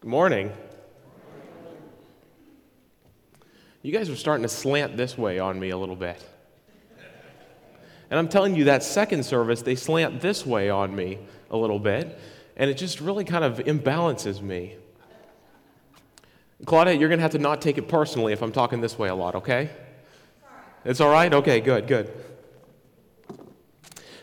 Good morning. You guys are starting to slant this way on me a little bit. And I'm telling you, that second service, they slant this way on me a little bit, and it just really kind of imbalances me. Claudia, you're going to have to not take it personally if I'm talking this way a lot, okay? It's all right? Okay, good, good.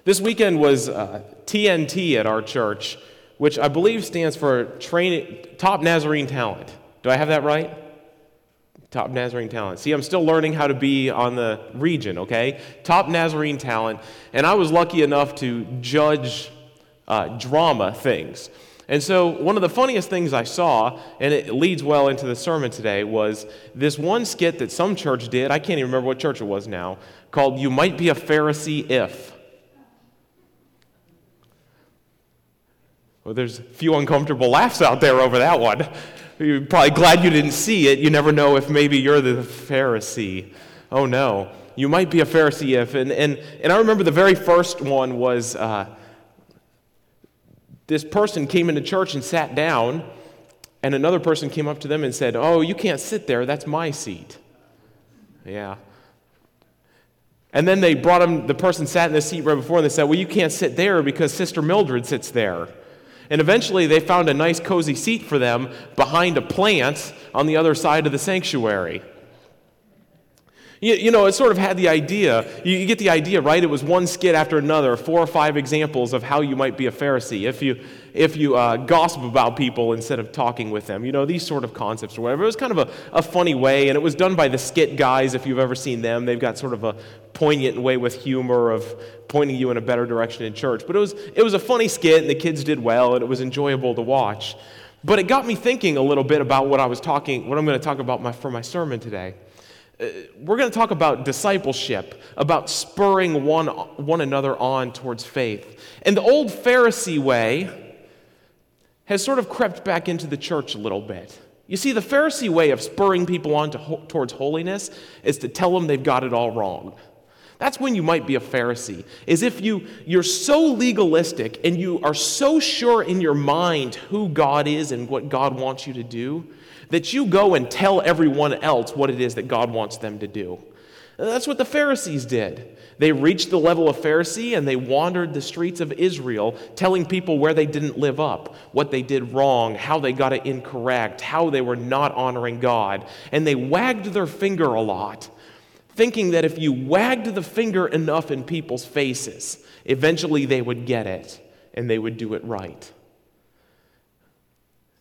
This weekend was uh, TNT at our church, which I believe stands for training, Top Nazarene Talent. Do I have that right? Top Nazarene Talent. See, I'm still learning how to be on the region, okay? Top Nazarene Talent. And I was lucky enough to judge uh, drama things. And so, one of the funniest things I saw, and it leads well into the sermon today, was this one skit that some church did. I can't even remember what church it was now, called You Might Be a Pharisee If. Well, there's a few uncomfortable laughs out there over that one. You're probably glad you didn't see it. You never know if maybe you're the Pharisee. Oh no, you might be a Pharisee if. And, and, and I remember the very first one was uh, this person came into church and sat down, and another person came up to them and said, Oh, you can't sit there. That's my seat. Yeah. And then they brought him, the person sat in the seat right before, and they said, Well, you can't sit there because Sister Mildred sits there. And eventually they found a nice, cozy seat for them behind a plant on the other side of the sanctuary. You, you know, it sort of had the idea, you, you, get the idea, right? It was one skit after another, four or five examples of how you might be a Pharisee if you, if you uh, gossip about people instead of talking with them. You know, these sort of concepts or whatever. It was kind of a, a funny way, and it was done by the skit guys, if you've ever seen them. They've got sort of a poignant way with humor of pointing you in a better direction in church. But it was, it was a funny skit, and the kids did well, and it was enjoyable to watch. But it got me thinking a little bit about what I was talking, what I'm going to talk about my, for my sermon today. Uh, we're going to talk about discipleship, about spurring one, one another on towards faith. And the old Pharisee way has sort of crept back into the church a little bit. You see, the Pharisee way of spurring people on to, towards holiness is to tell them they've got it all wrong. That's when you might be a Pharisee, is if you, you're so legalistic and you are so sure in your mind who God is and what God wants you to do that you go and tell everyone else what it is that God wants them to do. That's what the Pharisees did. They reached the level of Pharisee and they wandered the streets of Israel, telling people where they didn't live up, what they did wrong, how they got it incorrect, how they were not honoring God. And they wagged their finger a lot, thinking that if you wagged the finger enough in people's faces, eventually they would get it and they would do it right.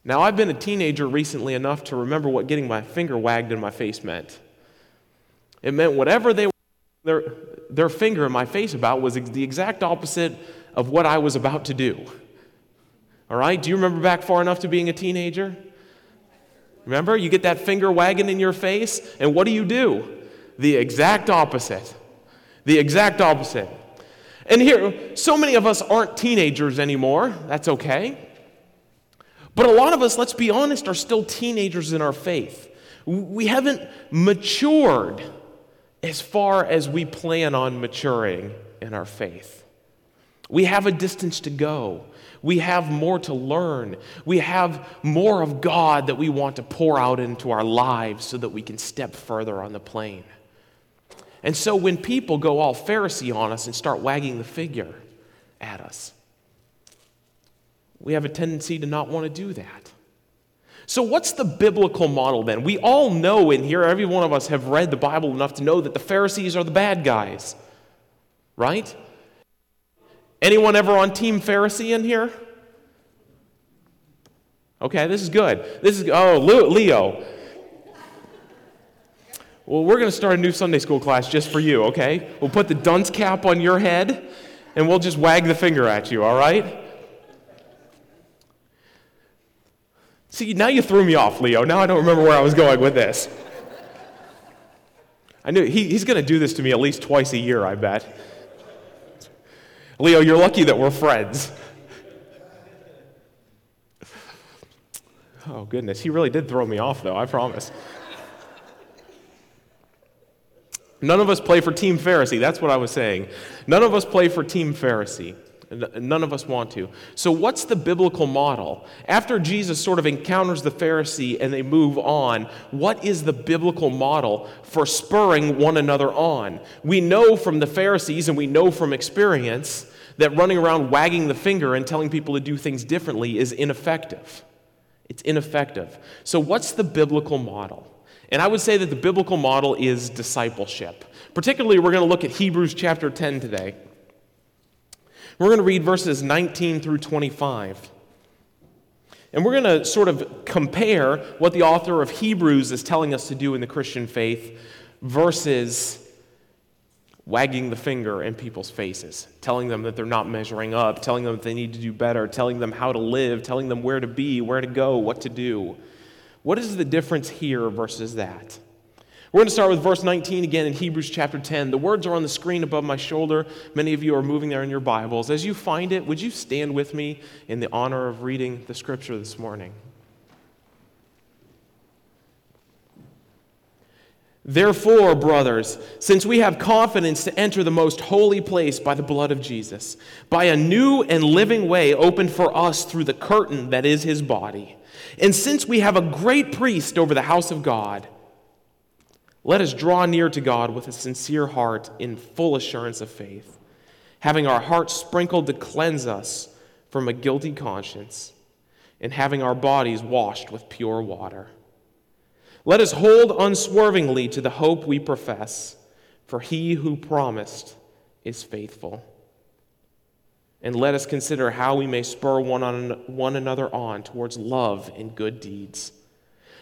Now, I've been a teenager recently enough to remember what getting my finger wagged in my face meant. It meant whatever they their, their finger in my face about was the exact opposite of what I was about to do. All right? Do you remember back far enough to being a teenager? Remember? You get that finger wagging in your face, and what do you do? The exact opposite. The exact opposite. And here, so many of us aren't teenagers anymore. That's okay. But a lot of us, let's be honest, are still teenagers in our faith. We haven't matured as far as we plan on maturing in our faith. We have a distance to go. We have more to learn. We have more of God that we want to pour out into our lives so that we can step further on the plane. And so when people go all Pharisee on us and start wagging the figure at us, we have a tendency to not want to do that. So, what's the biblical model then? We all know in here, every one of us have read the Bible enough to know that the Pharisees are the bad guys, right? Anyone ever on Team Pharisee in here? Okay, this is good. This is, oh, Leo. Well, we're going to start a new Sunday school class just for you, okay? We'll put the dunce cap on your head and we'll just wag the finger at you, all right? See, now you threw me off, Leo. Now I don't remember where I was going with this. I knew he, he's going to do this to me at least twice a year, I bet. Leo, you're lucky that we're friends. Oh, goodness. He really did throw me off, though, I promise. None of us play for Team Pharisee. That's what I was saying. None of us play for Team Pharisee. None of us want to. So, what's the biblical model? After Jesus sort of encounters the Pharisee and they move on, what is the biblical model for spurring one another on? We know from the Pharisees and we know from experience that running around wagging the finger and telling people to do things differently is ineffective. It's ineffective. So, what's the biblical model? And I would say that the biblical model is discipleship. Particularly, we're going to look at Hebrews chapter 10 today. We're going to read verses 19 through 25. And we're going to sort of compare what the author of Hebrews is telling us to do in the Christian faith versus wagging the finger in people's faces, telling them that they're not measuring up, telling them that they need to do better, telling them how to live, telling them where to be, where to go, what to do. What is the difference here versus that? We're going to start with verse 19 again in Hebrews chapter 10. The words are on the screen above my shoulder. Many of you are moving there in your Bibles. As you find it, would you stand with me in the honor of reading the scripture this morning? Therefore, brothers, since we have confidence to enter the most holy place by the blood of Jesus, by a new and living way opened for us through the curtain that is his body, and since we have a great priest over the house of God, let us draw near to God with a sincere heart in full assurance of faith, having our hearts sprinkled to cleanse us from a guilty conscience, and having our bodies washed with pure water. Let us hold unswervingly to the hope we profess, for he who promised is faithful. And let us consider how we may spur one, on, one another on towards love and good deeds.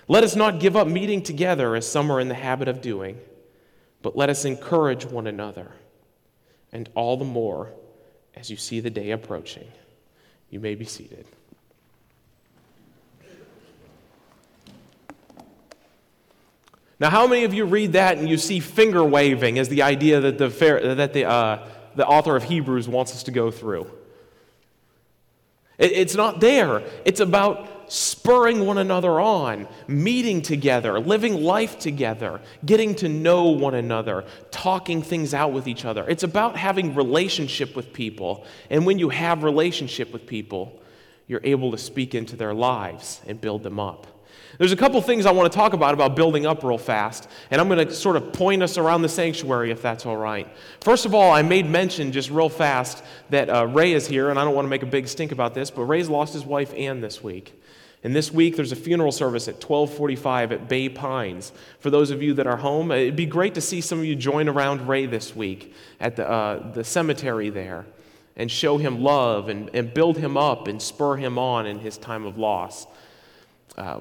Let us not give up meeting together as some are in the habit of doing, but let us encourage one another, and all the more as you see the day approaching. You may be seated. Now, how many of you read that and you see finger waving as the idea that the, that the, uh, the author of Hebrews wants us to go through? It, it's not there. It's about spurring one another on, meeting together, living life together, getting to know one another, talking things out with each other. It's about having relationship with people. And when you have relationship with people, you're able to speak into their lives and build them up. There's a couple things I want to talk about about building up real fast, and I'm going to sort of point us around the sanctuary if that's all right. First of all, I made mention just real fast that uh, Ray is here, and I don't want to make a big stink about this, but Ray's lost his wife Ann this week. And this week there's a funeral service at 1245 at Bay Pines. For those of you that are home, it'd be great to see some of you join around Ray this week at the, uh, the cemetery there and show him love and, and build him up and spur him on in his time of loss. Uh,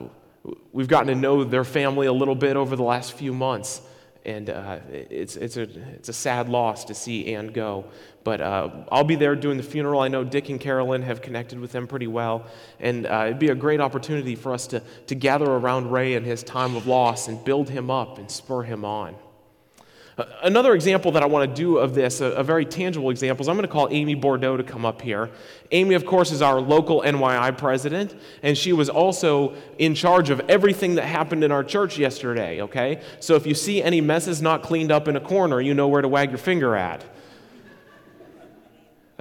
we've gotten to know their family a little bit over the last few months. And uh, it's, it's, a, it's a sad loss to see Ann go. But uh, I'll be there doing the funeral. I know Dick and Carolyn have connected with them pretty well. And uh, it'd be a great opportunity for us to, to gather around Ray in his time of loss and build him up and spur him on. Another example that I want to do of this, a, a, very tangible example, is I'm going to call Amy Bordeaux to come up here. Amy, of course, is our local NYI president, and she was also in charge of everything that happened in our church yesterday, okay? So if you see any messes not cleaned up in a corner, you know where to wag your finger at.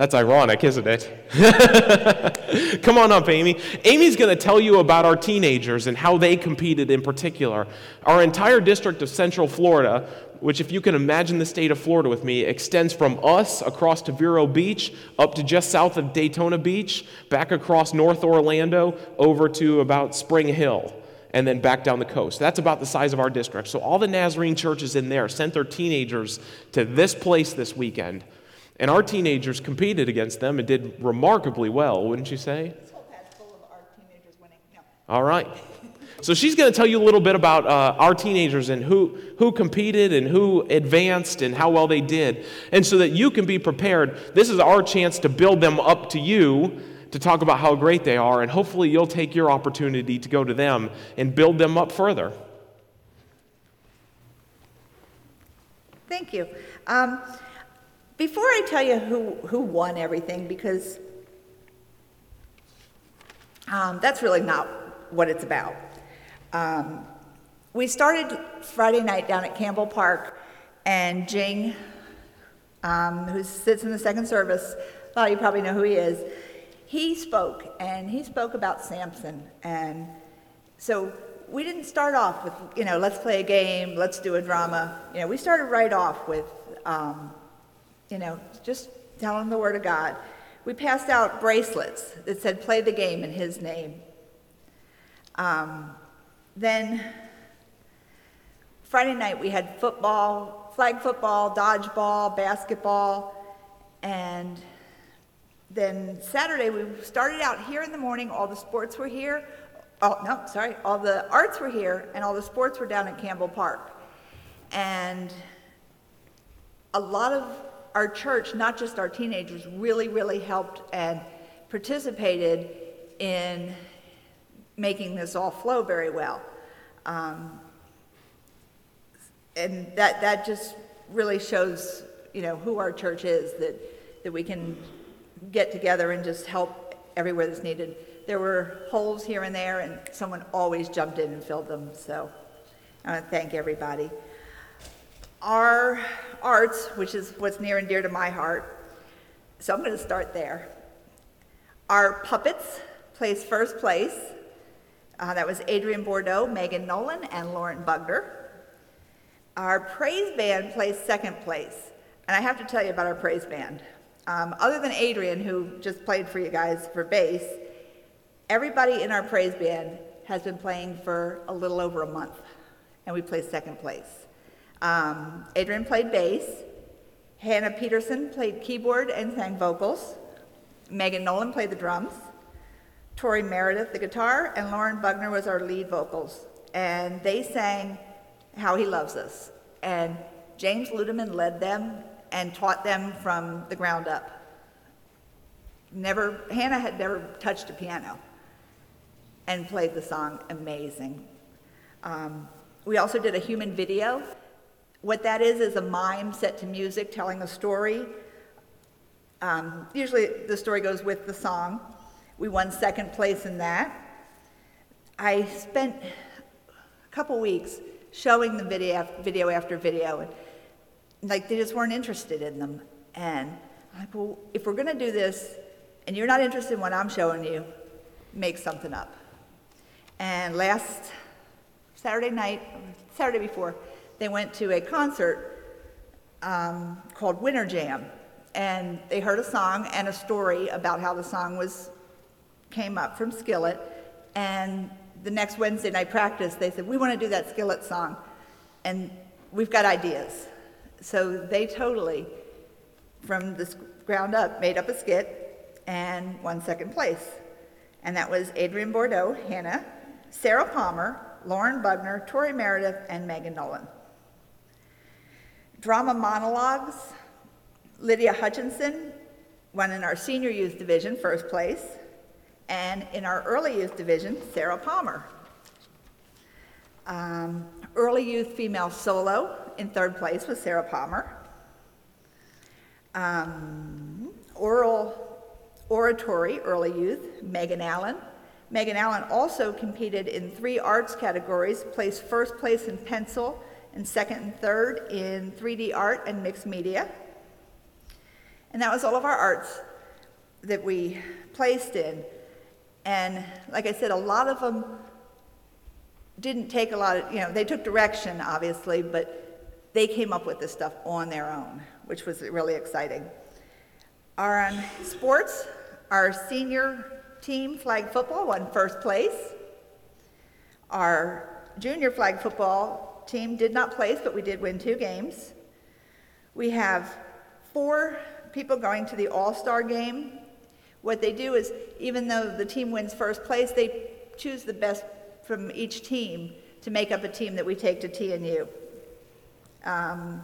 That's ironic, isn't it? Come on up, Amy. Amy's going to tell you about our teenagers and how they competed in particular. Our entire district of Central Florida which, if you can imagine the state of Florida with me, extends from us across to Vero Beach, up to just south of Daytona Beach, back across North Orlando, over to about Spring Hill, and then back down the coast. That's about the size of our district. So, all the Nazarene churches in there sent their teenagers to this place this weekend. And our teenagers competed against them and did remarkably well, wouldn't you say? All right. So she's going to tell you a little bit about uh, our teenagers and who, who competed and who advanced and how well they did. And so that you can be prepared, this is our chance to build them up to you to talk about how great they are. And hopefully you'll take your opportunity to go to them and build them up further. Thank you. Um, before I tell you who, who won everything, because um, that's really not what it's about. Um, we started Friday night down at Campbell Park, and Jing, um, who sits in the second service, a lot of you probably know who he is. He spoke, and he spoke about Samson. And so we didn't start off with, you know, let's play a game, let's do a drama. You know, we started right off with, um, you know, just telling the Word of God. We passed out bracelets that said, play the game in His name. Um, then Friday night we had football, flag football, dodgeball, basketball, and then Saturday we started out here in the morning. All the sports were here. Oh, no, sorry. All the arts were here, and all the sports were down at Campbell Park. And a lot of our church, not just our teenagers, really, really helped and participated in making this all flow very well. Um, and that, that just really shows, you know, who our church is, that, that we can get together and just help everywhere that's needed. There were holes here and there, and someone always jumped in and filled them, so I want to thank everybody. Our arts, which is what's near and dear to my heart, so I'm going to start there. Our puppets placed first place. Uh, that was Adrian Bordeaux, Megan Nolan, and Lauren Bugner. Our praise band placed second place. And I have to tell you about our praise band. Um, other than Adrian, who just played for you guys for bass, everybody in our praise band has been playing for a little over a month, and we placed second place. Um, Adrian played bass. Hannah Peterson played keyboard and sang vocals. Megan Nolan played the drums. Tori Meredith the guitar, and Lauren Bugner was our lead vocals. And they sang how he loves us. And James Ludeman led them and taught them from the ground up. Never, Hannah had never touched a piano and played the song amazing. Um, we also did a human video. What that is is a mime set to music telling a story. Um, usually the story goes with the song. We won second place in that. I spent a couple weeks showing the video, video after video, and like they just weren't interested in them. And I'm like, well, if we're going to do this, and you're not interested in what I'm showing you, make something up. And last Saturday night, Saturday before, they went to a concert um, called Winter Jam, and they heard a song and a story about how the song was came up from Skillet, and the next Wednesday night practice, they said, We want to do that skillet song, and we've got ideas. So they totally, from the ground up, made up a skit and won second place. And that was Adrian Bordeaux, Hannah, Sarah Palmer, Lauren Bugner, Tori Meredith, and Megan Nolan. Drama monologues, Lydia Hutchinson won in our senior youth division, first place and in our early youth division, Sarah Palmer. Um, early youth female solo in third place was Sarah Palmer. Um, oral oratory, early youth, Megan Allen. Megan Allen also competed in three arts categories, placed first place in pencil and second and third in 3D art and mixed media. And that was all of our arts that we placed in. And like I said, a lot of them didn't take a lot of, you know, they took direction, obviously, but they came up with this stuff on their own, which was really exciting. Our um, sports, our senior team flag football won first place. Our junior flag football team did not place, but we did win two games. We have four people going to the All Star game what they do is, even though the team wins first place, they choose the best from each team to make up a team that we take to TNU. Um,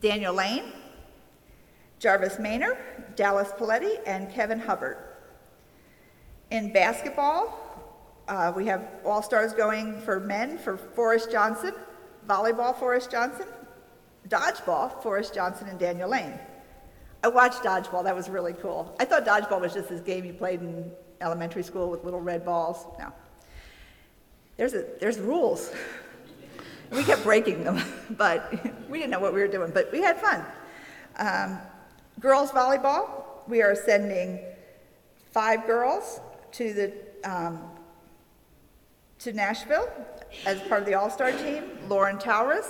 Daniel Lane, Jarvis Maynor, Dallas Paletti, and Kevin Hubbard. In basketball, uh, we have all stars going for men for Forrest Johnson, volleyball, Forrest Johnson, dodgeball, Forrest Johnson, and Daniel Lane. I watched dodgeball. That was really cool. I thought dodgeball was just this game you played in elementary school with little red balls. No. There's, a, there's rules. We kept breaking them, but we didn't know what we were doing, but we had fun. Um, girls volleyball, we are sending five girls to the um, to Nashville as part of the All Star team. Lauren Towers,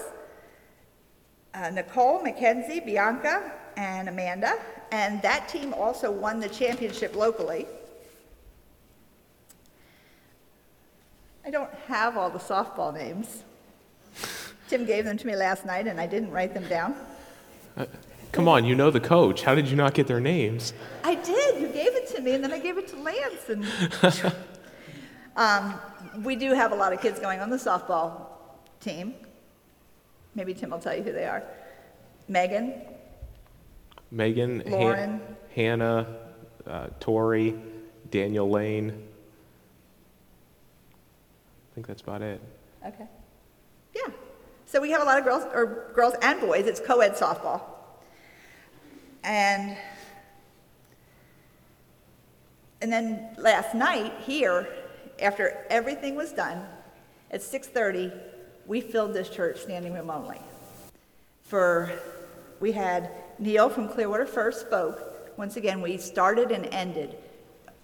uh, Nicole, Mackenzie, Bianca, and Amanda. And that team also won the championship locally. I don't have all the softball names. Tim gave them to me last night, and I didn't write them down. Uh, come on, you know the coach. How did you not get their names? I did. You gave it to me, and then I gave it to Lance. And um, we do have a lot of kids going on the softball team. Maybe Tim will tell you who they are. Megan. Megan. Lauren. Han- Hannah. Uh, Tori. Daniel Lane. I think that's about it. Okay. Yeah. So we have a lot of girls, or girls and boys. It's co-ed softball. And and then last night here, after everything was done, at 6:30, we filled this church standing room only. For we had Neil from Clearwater First spoke. Once again, we started and ended,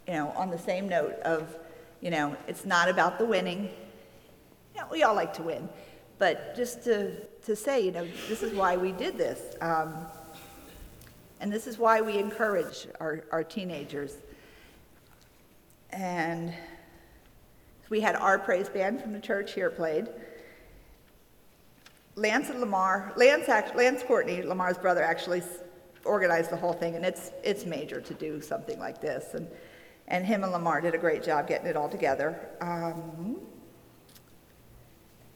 you know, on the same note of, you know, it's not about the winning. You know, we all like to win, but just to, to say, you know, this is why we did this. Um, and this is why we encourage our, our teenagers. And we had our praise band from the church here played. Lance and Lamar, Lance, Lance Courtney, Lamar's brother, actually organized the whole thing, and it's, it's major to do something like this. And, and him and Lamar did a great job getting it all together. Um,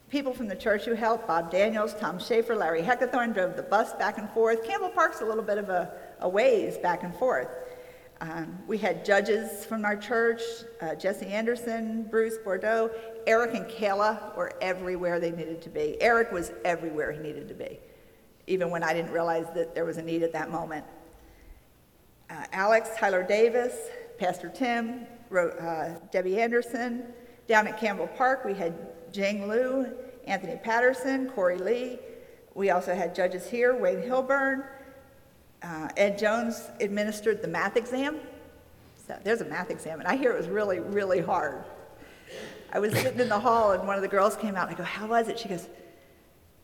people from the church who helped, Bob Daniels, Tom Schaefer, Larry Heckathorn drove the bus back and forth. Campbell Park's a little bit of a, a ways back and forth. Um, we had judges from our church, uh, Jesse Anderson, Bruce Bordeaux, Eric and Kayla were everywhere they needed to be. Eric was everywhere he needed to be, even when I didn't realize that there was a need at that moment. Uh, Alex, Tyler Davis, Pastor Tim, uh, Debbie Anderson. Down at Campbell Park, we had Jing Liu, Anthony Patterson, Corey Lee. We also had judges here, Wayne Hilburn, uh, Ed Jones administered the math exam. So there's a math exam, and I hear it was really, really hard. I was sitting in the hall, and one of the girls came out, and I go, How was it? She goes,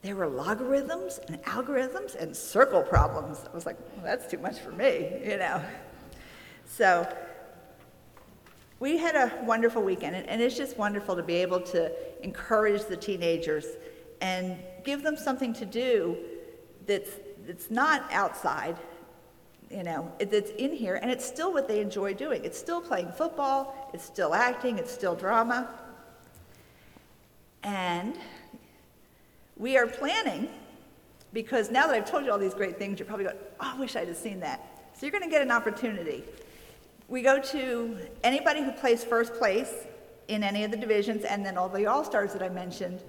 There were logarithms and algorithms and circle problems. I was like, Well, that's too much for me, you know. So we had a wonderful weekend, and it's just wonderful to be able to encourage the teenagers and give them something to do that's it's not outside, you know, it, it's in here, and it's still what they enjoy doing. It's still playing football, it's still acting, it's still drama. And we are planning, because now that I've told you all these great things, you're probably going, oh, I wish I'd have seen that. So you're going to get an opportunity. We go to anybody who plays first place in any of the divisions, and then all the All Stars that I mentioned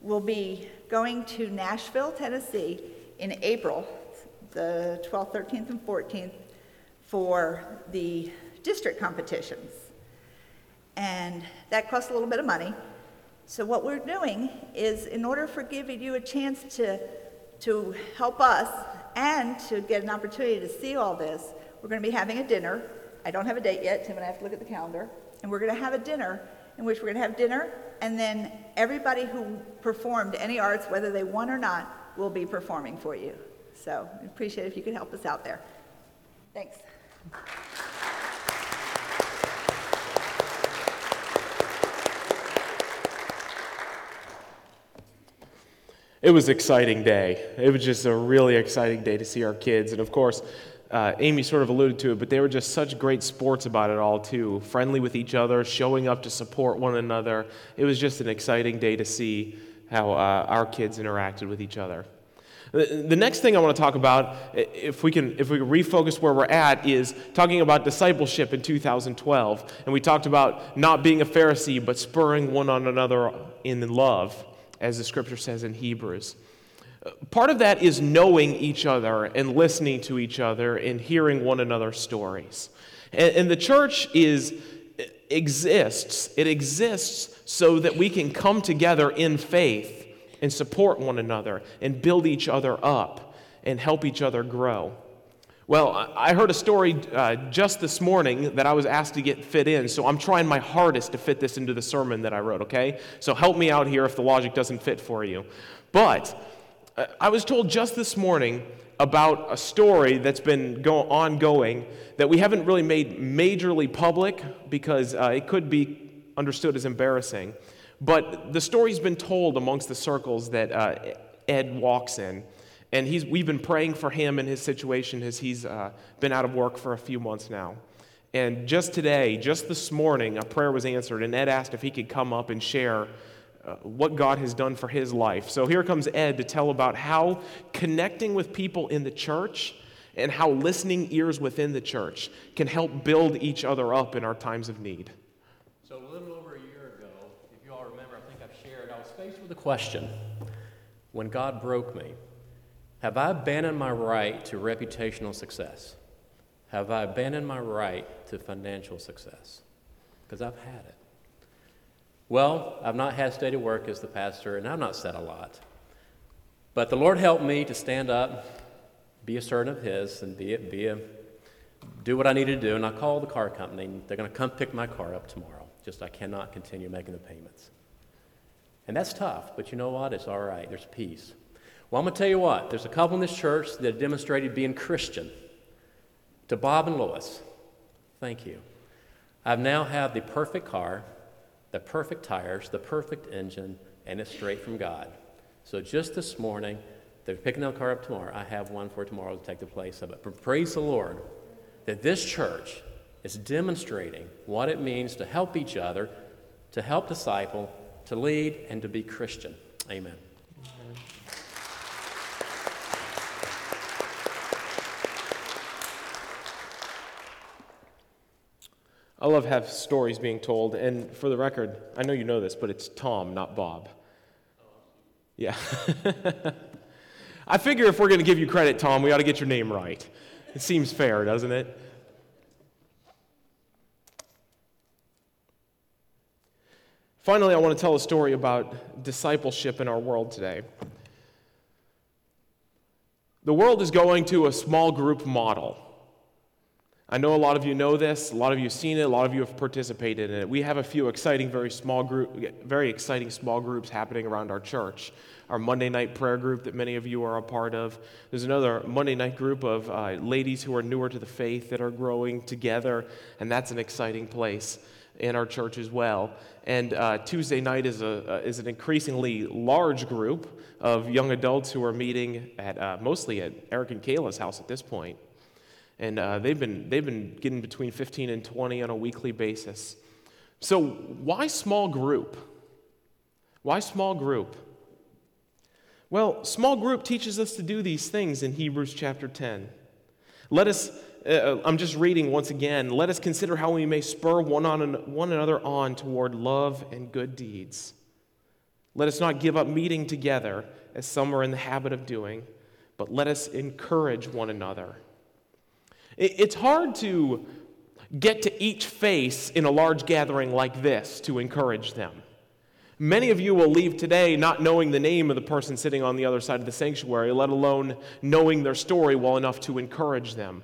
will be going to Nashville, Tennessee in April, the 12th, 13th, and 14th, for the district competitions. And that costs a little bit of money. So what we're doing is in order for giving you a chance to, to help us and to get an opportunity to see all this, we're going to be having a dinner. I don't have a date yet. Tim and I have to look at the calendar. And we're going to have a dinner in which we're going to have dinner, and then everybody who performed any arts, whether they won or not, will be performing for you. So appreciate if you could help us out there. Thanks. It was an exciting day. It was just a really exciting day to see our kids. And of course, uh, Amy sort of alluded to it, but they were just such great sports about it all, too. Friendly with each other, showing up to support one another. It was just an exciting day to see how uh, our kids interacted with each other. The next thing I want to talk about, if we can, if we can refocus where we're at, is talking about discipleship in 2012. And we talked about not being a Pharisee, but spurring one on another in love, as the scripture says in Hebrews. Part of that is knowing each other and listening to each other and hearing one another's stories. And, and the church is exists. It exists so that we can come together in faith and support one another and build each other up and help each other grow. Well, I heard a story uh, just this morning that I was asked to get fit in, so I'm trying my hardest to fit this into the sermon that I wrote, okay? So help me out here if the logic doesn't fit for you. But uh, I was told just this morning about a story that's been go- ongoing that we haven't really made majorly public because uh, it could be understood as embarrassing. But the story's been told amongst the circles that uh, Ed walks in. And he's, we've been praying for him and his situation as he's uh, been out of work for a few months now. And just today, just this morning, a prayer was answered, and Ed asked if he could come up and share uh, what God has done for his life. So here comes Ed to tell about how connecting with people in the church and how listening ears within the church can help build each other up in our times of need. So, a little over a year ago, if you all remember, I think I've shared, I was faced with a question when God broke me. Have I abandoned my right to reputational success? Have I abandoned my right to financial success? Because I've had it. Well, I've not had steady work as the pastor, and I've not said a lot. But the Lord helped me to stand up, be a servant of His, and be, be a, do what I need to do. And I called the car company. They're going to come pick my car up tomorrow. Just I cannot continue making the payments. And that's tough, but you know what? It's all right. There's peace. Well, I'm going to tell you what, there's a couple in this church that demonstrated being Christian. To Bob and Lois, thank you. I now have the perfect car, the perfect tires, the perfect engine, and it's straight from God. So just this morning, they're picking the car up tomorrow. I have one for tomorrow to take the place of it. But praise the Lord that this church is demonstrating what it means to help each other, to help disciple, to lead, and to be Christian. Amen. I love have stories being told, and for the record, I know you know this, but it's Tom, not Bob. Yeah. I figure if we're going to give you credit, Tom, we ought to get your name right. It seems fair, doesn't it? Finally, I want to tell a story about discipleship in our world today. The world is going to a small group model. I know a lot of you know this, a lot of you have seen it, a lot of you have participated in it. We have a few exciting, very small group, very exciting small groups happening around our church. Our Monday night prayer group that many of you are a part of. There's another Monday night group of uh, ladies who are newer to the faith that are growing together, and that's an exciting place in our church as well. And uh, Tuesday night is, a, uh, is an increasingly large group of young adults who are meeting at uh, mostly at Eric and Kayla's house at this point. And uh, they've, been, they've been getting between 15 and 20 on a weekly basis. So, why small group? Why small group? Well, small group teaches us to do these things in Hebrews chapter 10. Let us, uh, uh, I'm just reading once again, let us consider how we may spur one, on, one another on toward love and good deeds. Let us not give up meeting together, as some are in the habit of doing, but let us encourage one another it's hard to get to each face in a large gathering like this to encourage them. Many of you will leave today not knowing the name of the person sitting on the other side of the sanctuary, let alone knowing their story well enough to encourage them.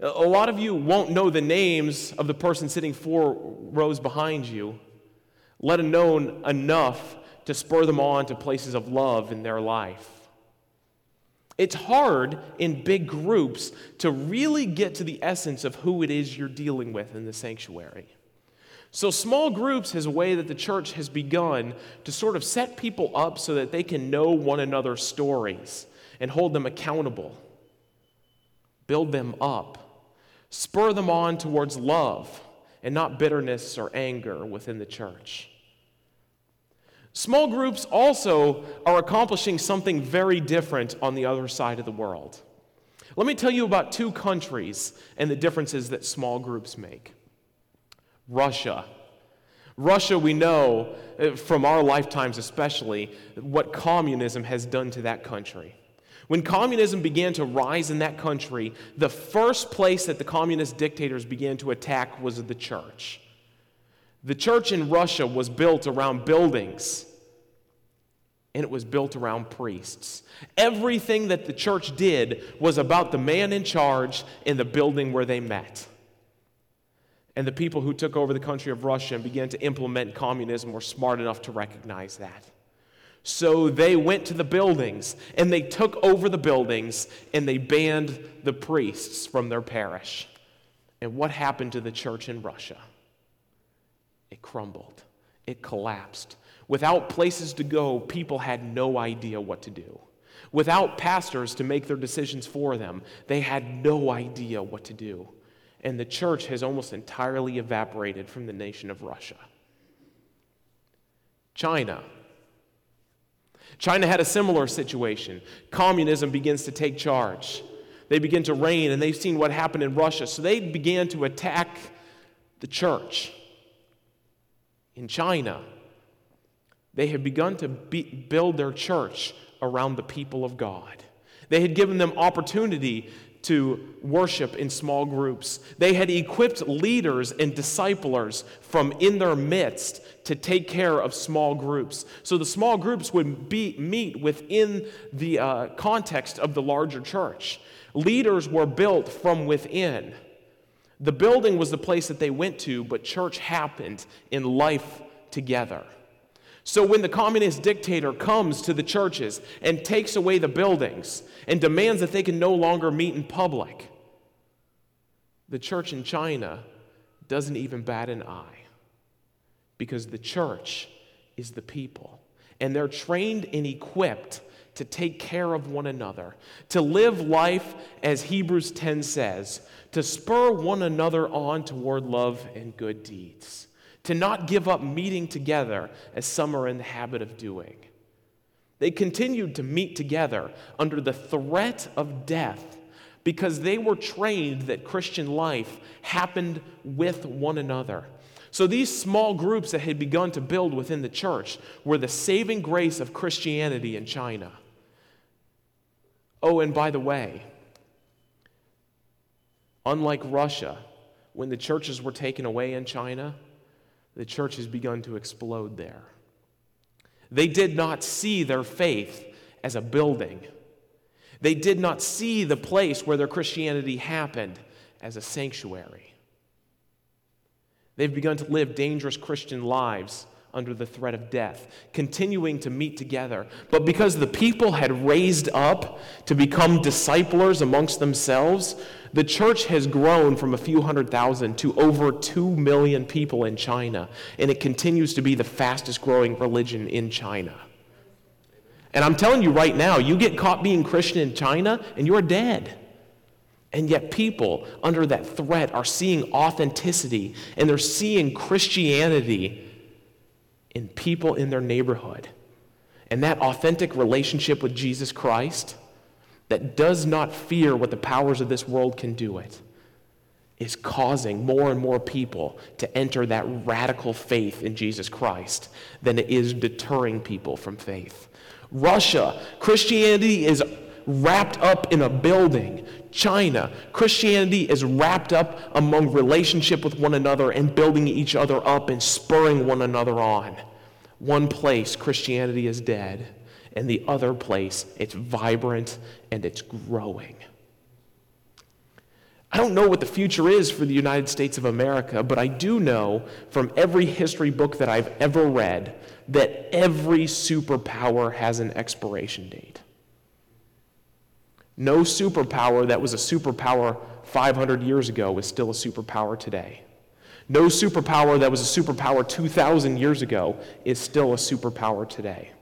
A lot of you won't know the names of the person sitting four rows behind you, let alone enough to spur them on to places of love in their life. It's hard in big groups to really get to the essence of who it is you're dealing with in the sanctuary. So, small groups is a way that the church has begun to sort of set people up so that they can know one another's stories and hold them accountable, build them up, spur them on towards love and not bitterness or anger within the church. Small groups also are accomplishing something very different on the other side of the world. Let me tell you about two countries and the differences that small groups make. Russia. Russia, we know uh, from our lifetimes especially, what communism has done to that country. When communism began to rise in that country, the first place that the communist dictators began to attack was the church. The church in Russia was built around buildings and it was built around priests. Everything that the church did was about the man in charge in the building where they met. And the people who took over the country of Russia and began to implement communism were smart enough to recognize that. So they went to the buildings and they took over the buildings and they banned the priests from their parish. And what happened to the church in Russia? It crumbled, it collapsed. Without places to go, people had no idea what to do. Without pastors to make their decisions for them, they had no idea what to do. And the church has almost entirely evaporated from the nation of Russia. China. China had a similar situation. Communism begins to take charge. They begin to reign, and they've seen what happened in Russia. So they began to attack the church. In China, they had begun to be, build their church around the people of God. They had given them opportunity to worship in small groups. They had equipped leaders and disciplers from in their midst to take care of small groups. So the small groups would be, meet within the uh, context of the larger church. Leaders were built from within. The building was the place that they went to, but church happened in life together. So when the communist dictator comes to the churches and takes away the buildings and demands that they can no longer meet in public, the church in China doesn't even bat an eye because the church is the people. And they're trained and equipped to take care of one another, to live life as Hebrews 10 says, to spur one another on toward love and good deeds to not give up meeting together as some are in the habit of doing. They continued to meet together under the threat of death because they were trained that Christian life happened with one another. So these small groups that had begun to build within the church were the saving grace of Christianity in China. Oh, and by the way, unlike Russia, when the churches were taken away in China, the church has begun to explode there. They did not see their faith as a building. They did not see the place where their Christianity happened as a sanctuary. They've begun to live dangerous Christian lives under the threat of death, continuing to meet together. But because the people had raised up to become disciplers amongst themselves, the church has grown from a few hundred thousand to over two million people in China, and it continues to be the fastest growing religion in China. And I'm telling you right now, you get caught being Christian in China, and you're dead. And yet, people under that threat are seeing authenticity and they're seeing Christianity in people in their neighborhood. And that authentic relationship with Jesus Christ that does not fear what the powers of this world can do it is causing more and more people to enter that radical faith in Jesus Christ than it is deterring people from faith. Russia, Christianity is wrapped up in a building. China, Christianity is wrapped up among relationship with one another and building each other up and spurring one another on. One place, Christianity is dead, and the other place, it's vibrant and it's growing. I don't know what the future is for the United States of America, but I do know from every history book that I've ever read that every superpower has an expiration date. No superpower that was a superpower 500 years ago is still a superpower today. No superpower that was a superpower 2,000 years ago is still a superpower today.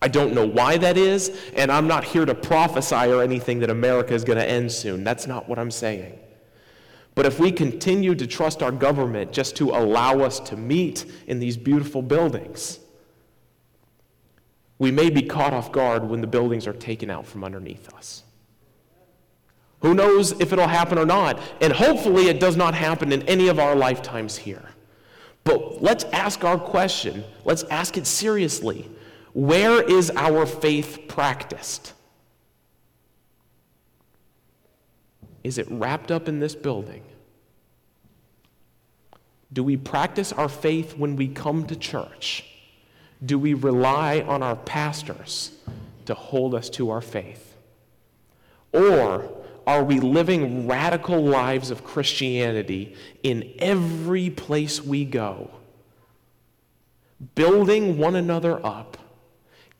I don't know why that is, and I'm not here to prophesy or anything that America is going to end soon. That's not what I'm saying. But if we continue to trust our government just to allow us to meet in these beautiful buildings, we may be caught off guard when the buildings are taken out from underneath us. Who knows if it'll happen or not? And hopefully it does not happen in any of our lifetimes here. But let's ask our question. Let's ask it seriously. Where is our faith practiced? Is it wrapped up in this building? Do we practice our faith when we come to church? Do we rely on our pastors to hold us to our faith? Or are we living radical lives of Christianity in every place we go? Building one another up,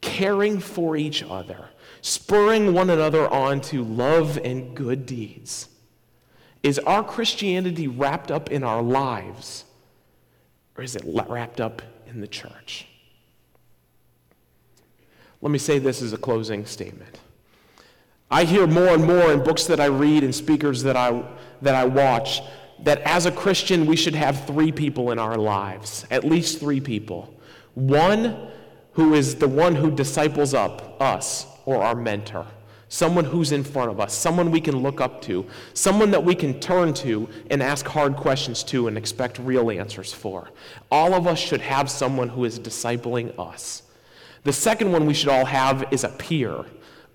caring for each other, spurring one another on to love and good deeds. Is our Christianity wrapped up in our lives, or is it wrapped up in the church? Let me say this as a closing statement. I hear more and more in books that I read and speakers that I, that I watch that as a Christian, we should have three people in our lives, at least three people. One who is the one who disciples up us or our mentor, someone who's in front of us, someone we can look up to, someone that we can turn to and ask hard questions to and expect real answers for. All of us should have someone who is discipling us. The second one we should all have is a peer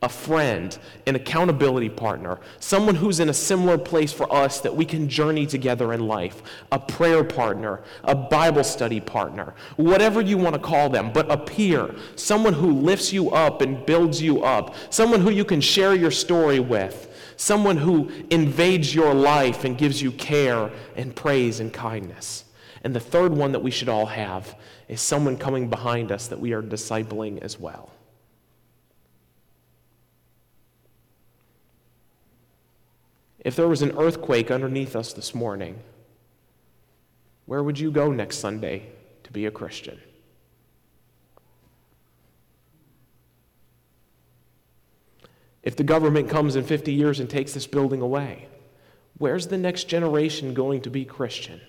a friend, an accountability partner, someone who's in a similar place for us that we can journey together in life, a prayer partner, a Bible study partner, whatever you want to call them, but a peer, someone who lifts you up and builds you up, someone who you can share your story with, someone who invades your life and gives you care and praise and kindness. And the third one that we should all have is someone coming behind us that we are discipling as well. If there was an earthquake underneath us this morning, where would you go next Sunday to be a Christian? If the government comes in 50 years and takes this building away, where's the next generation going to be Christian?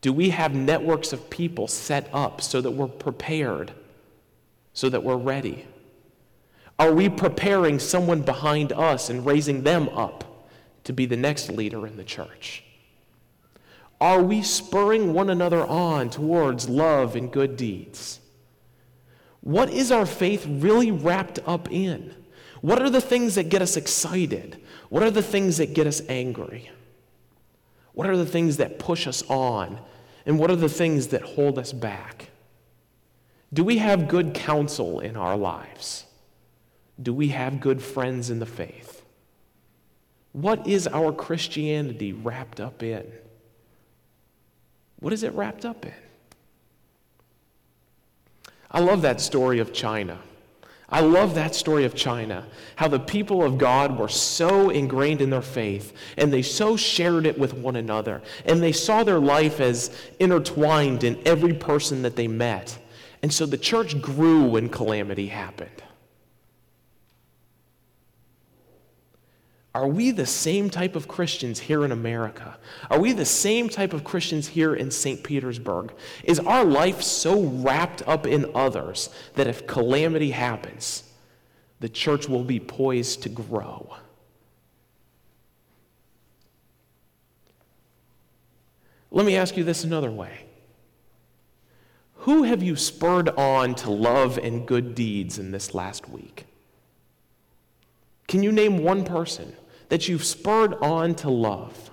Do we have networks of people set up so that we're prepared, so that we're ready? Are we preparing someone behind us and raising them up to be the next leader in the church? Are we spurring one another on towards love and good deeds? What is our faith really wrapped up in? What are the things that get us excited? What are the things that get us angry? What are the things that push us on? And what are the things that hold us back? Do we have good counsel in our lives? Do we have good friends in the faith? What is our Christianity wrapped up in? What is it wrapped up in? I love that story of China. I love that story of China, how the people of God were so ingrained in their faith and they so shared it with one another and they saw their life as intertwined in every person that they met. And so the church grew when calamity happened. Are we the same type of Christians here in America? Are we the same type of Christians here in St. Petersburg? Is our life so wrapped up in others that if calamity happens, the church will be poised to grow? Let me ask you this another way. Who have you spurred on to love and good deeds in this last week? Can you name one person that you've spurred on to love?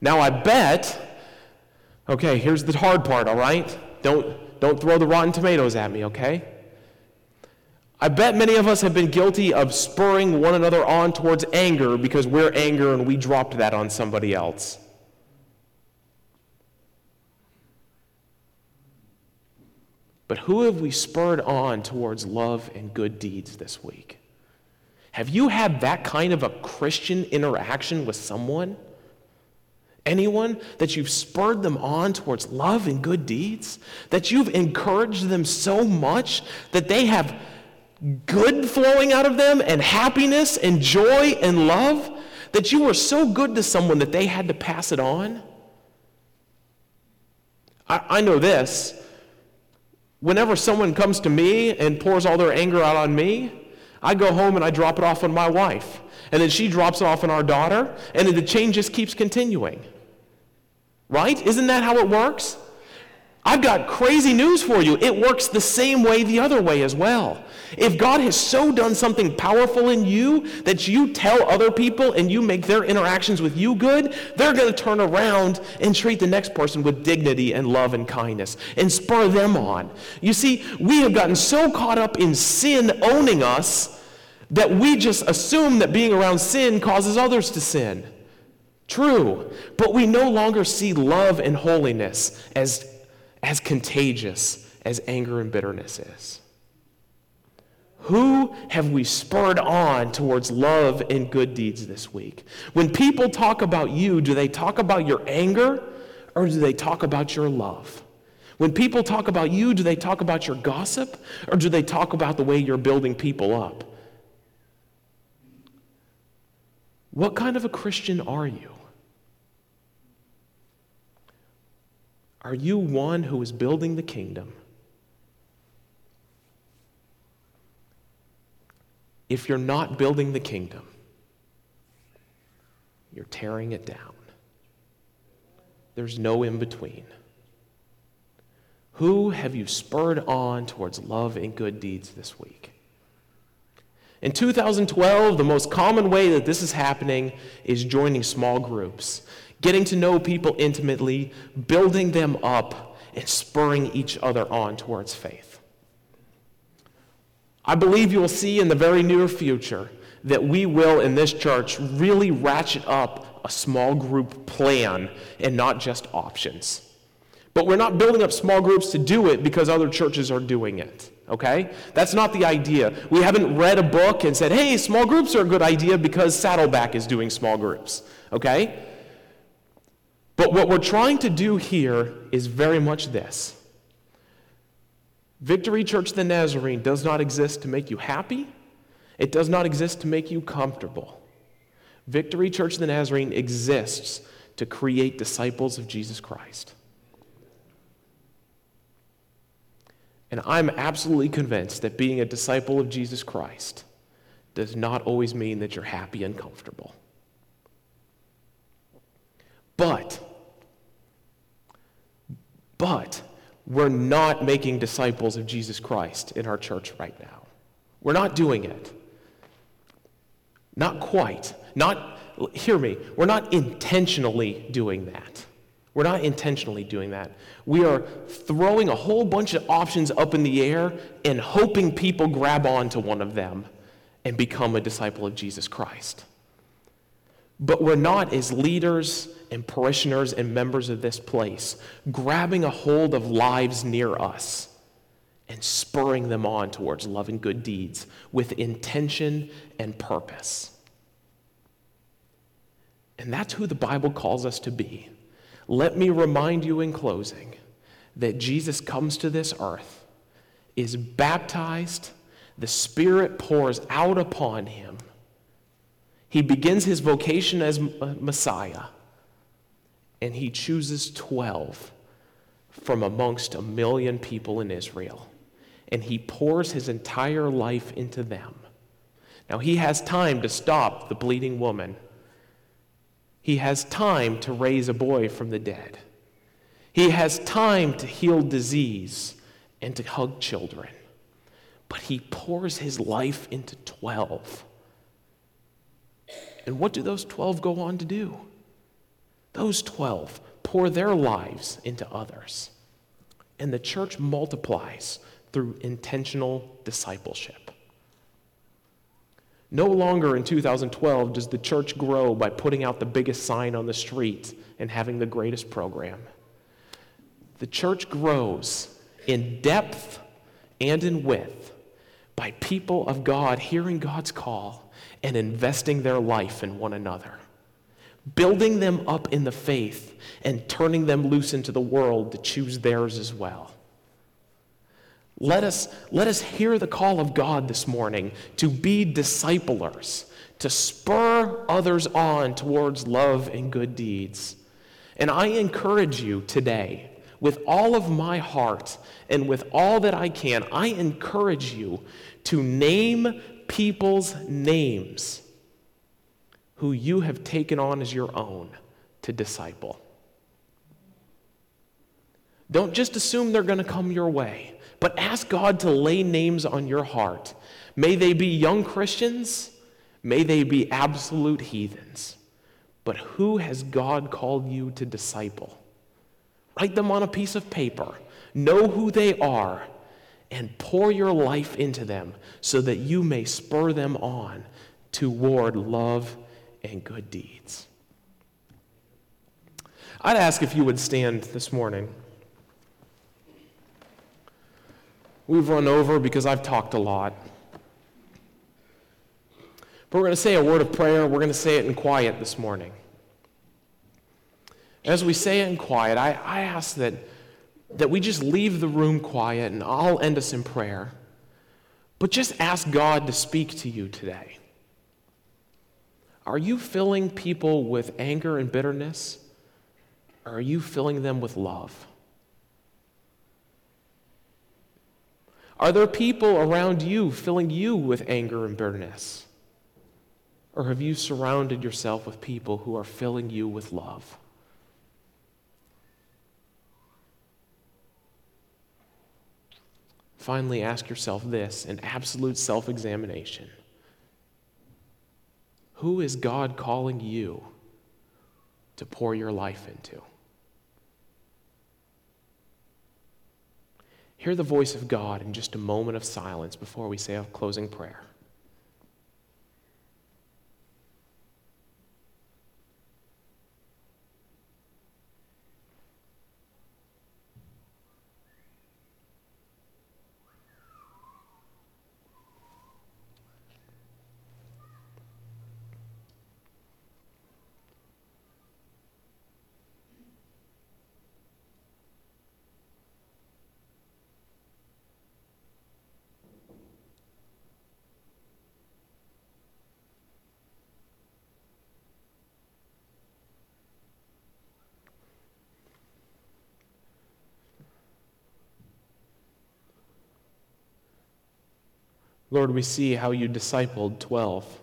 Now, I bet, okay, here's the hard part, all right? Don't, don't throw the rotten tomatoes at me, okay? I bet many of us have been guilty of spurring one another on towards anger because we're anger and we dropped that on somebody else. But who have we spurred on towards love and good deeds this week? Have you had that kind of a Christian interaction with someone? Anyone that you've spurred them on towards love and good deeds? That you've encouraged them so much that they have good flowing out of them and happiness and joy and love? That you were so good to someone that they had to pass it on? I, I know this. Whenever someone comes to me and pours all their anger out on me, I go home and I drop it off on my wife. And then she drops it off on our daughter. And then the chain just keeps continuing. Right? Isn't that how it works? I've got crazy news for you. It works the same way the other way as well. If God has so done something powerful in you that you tell other people and you make their interactions with you good, they're going to turn around and treat the next person with dignity and love and kindness and spur them on. You see, we have gotten so caught up in sin owning us that we just assume that being around sin causes others to sin. True, but we no longer see love and holiness as as contagious as anger and bitterness is? Who have we spurred on towards love and good deeds this week? When people talk about you, do they talk about your anger or do they talk about your love? When people talk about you, do they talk about your gossip or do they talk about the way you're building people up? What kind of a Christian are you? Are you one who is building the kingdom? If you're not building the kingdom, you're tearing it down. There's no in between. Who have you spurred on towards love and good deeds this week? In 2012, the most common way that this is happening is joining small groups getting to know people intimately, building them up, and spurring each other on towards faith. I believe you will see in the very near future that we will, in this church, really ratchet up a small group plan and not just options. But we're not building up small groups to do it because other churches are doing it. Okay? That's not the idea. We haven't read a book and said, hey, small groups are a good idea because Saddleback is doing small groups. Okay? But what we're trying to do here is very much this Victory Church the Nazarene does not exist to make you happy, it does not exist to make you comfortable. Victory Church the Nazarene exists to create disciples of Jesus Christ. And I'm absolutely convinced that being a disciple of Jesus Christ does not always mean that you're happy and comfortable. But but we're not making disciples of Jesus Christ in our church right now. We're not doing it. Not quite. Not, hear me, we're not intentionally doing that. We're not intentionally doing that. We are throwing a whole bunch of options up in the air and hoping people grab onto one of them and become a disciple of Jesus Christ. But we're not, as leaders and parishioners and members of this place, grabbing a hold of lives near us and spurring them on towards love and good deeds with intention and purpose. And that's who the Bible calls us to be. Let me remind you in closing that Jesus comes to this earth, is baptized, the Spirit pours out upon him. He begins his vocation as uh, Messiah and he chooses 12 from amongst a million people in Israel. And he pours his entire life into them. Now, he has time to stop the bleeding woman. He has time to raise a boy from the dead. He has time to heal disease and to hug children. But he pours his life into 12. And what do those 12 go on to do? Those 12 pour their lives into others. And the church multiplies through intentional discipleship. No longer in 2012 does the church grow by putting out the biggest sign on the street and having the greatest program. The church grows in depth and in width by people of God hearing God's call and investing their life in one another building them up in the faith and turning them loose into the world to choose theirs as well. Let us, let us hear the call of God this morning to be disciplers, to spur others on towards love and good deeds. And I encourage you today, with all of my heart and with all that I can, I encourage you to name people's names who you have taken on as your own to disciple. Don't just assume they're going to come your way, but ask God to lay names on your heart. May they be young Christians, may they be absolute heathens. But who has God called you to disciple? Write them on a piece of paper, know who they are, and pour your life into them so that you may spur them on toward love and good deeds. I'd ask if you would stand this morning. We've run over because I've talked a lot. But we're going to say a word of prayer. We're going to say it in quiet this morning. As we say it in quiet, I, I ask that, that we just leave the room quiet and I'll end us in prayer. But just ask God to speak to you today. Are you filling people with anger and bitterness? Or are you filling them with love? Are there people around you filling you with anger and bitterness? Or have you surrounded yourself with people who are filling you with love? Finally, ask yourself this an absolute self examination Who is God calling you to pour your life into? Hear the voice of God in just a moment of silence before we say a closing prayer. Lord, we see how you discipled 12.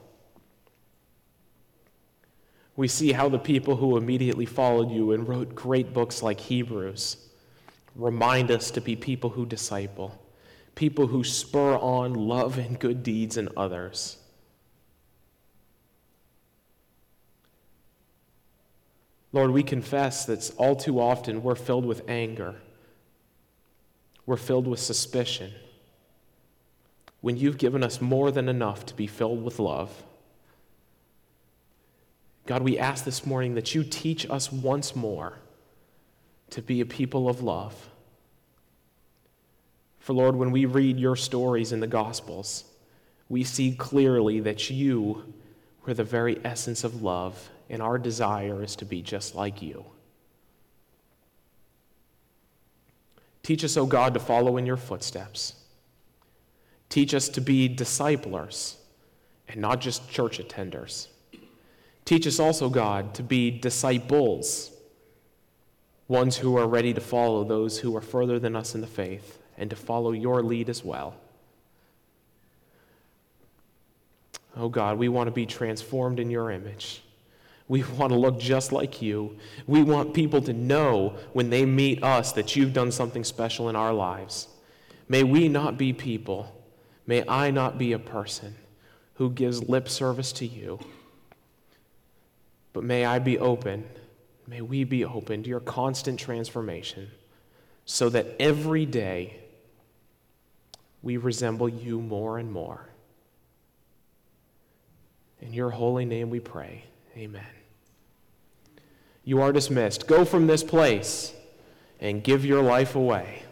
We see how the people who immediately followed you and wrote great books like Hebrews remind us to be people who disciple, people who spur on love and good deeds in others. Lord, we confess that all too often we're filled with anger, we're filled with suspicion when you've given us more than enough to be filled with love. God, we ask this morning that you teach us once more to be a people of love. For Lord, when we read your stories in the Gospels, we see clearly that you were the very essence of love, and our desire is to be just like you. Teach us, O oh God, to follow in your footsteps. Teach us to be disciplers and not just church attenders. Teach us also, God, to be disciples, ones who are ready to follow those who are further than us in the faith and to follow your lead as well. Oh God, we want to be transformed in your image. We want to look just like you. We want people to know when they meet us that you've done something special in our lives. May we not be people May I not be a person who gives lip service to you, but may I be open, may we be open to your constant transformation so that every day we resemble you more and more. In your holy name we pray. Amen. You are dismissed. Go from this place and give your life away.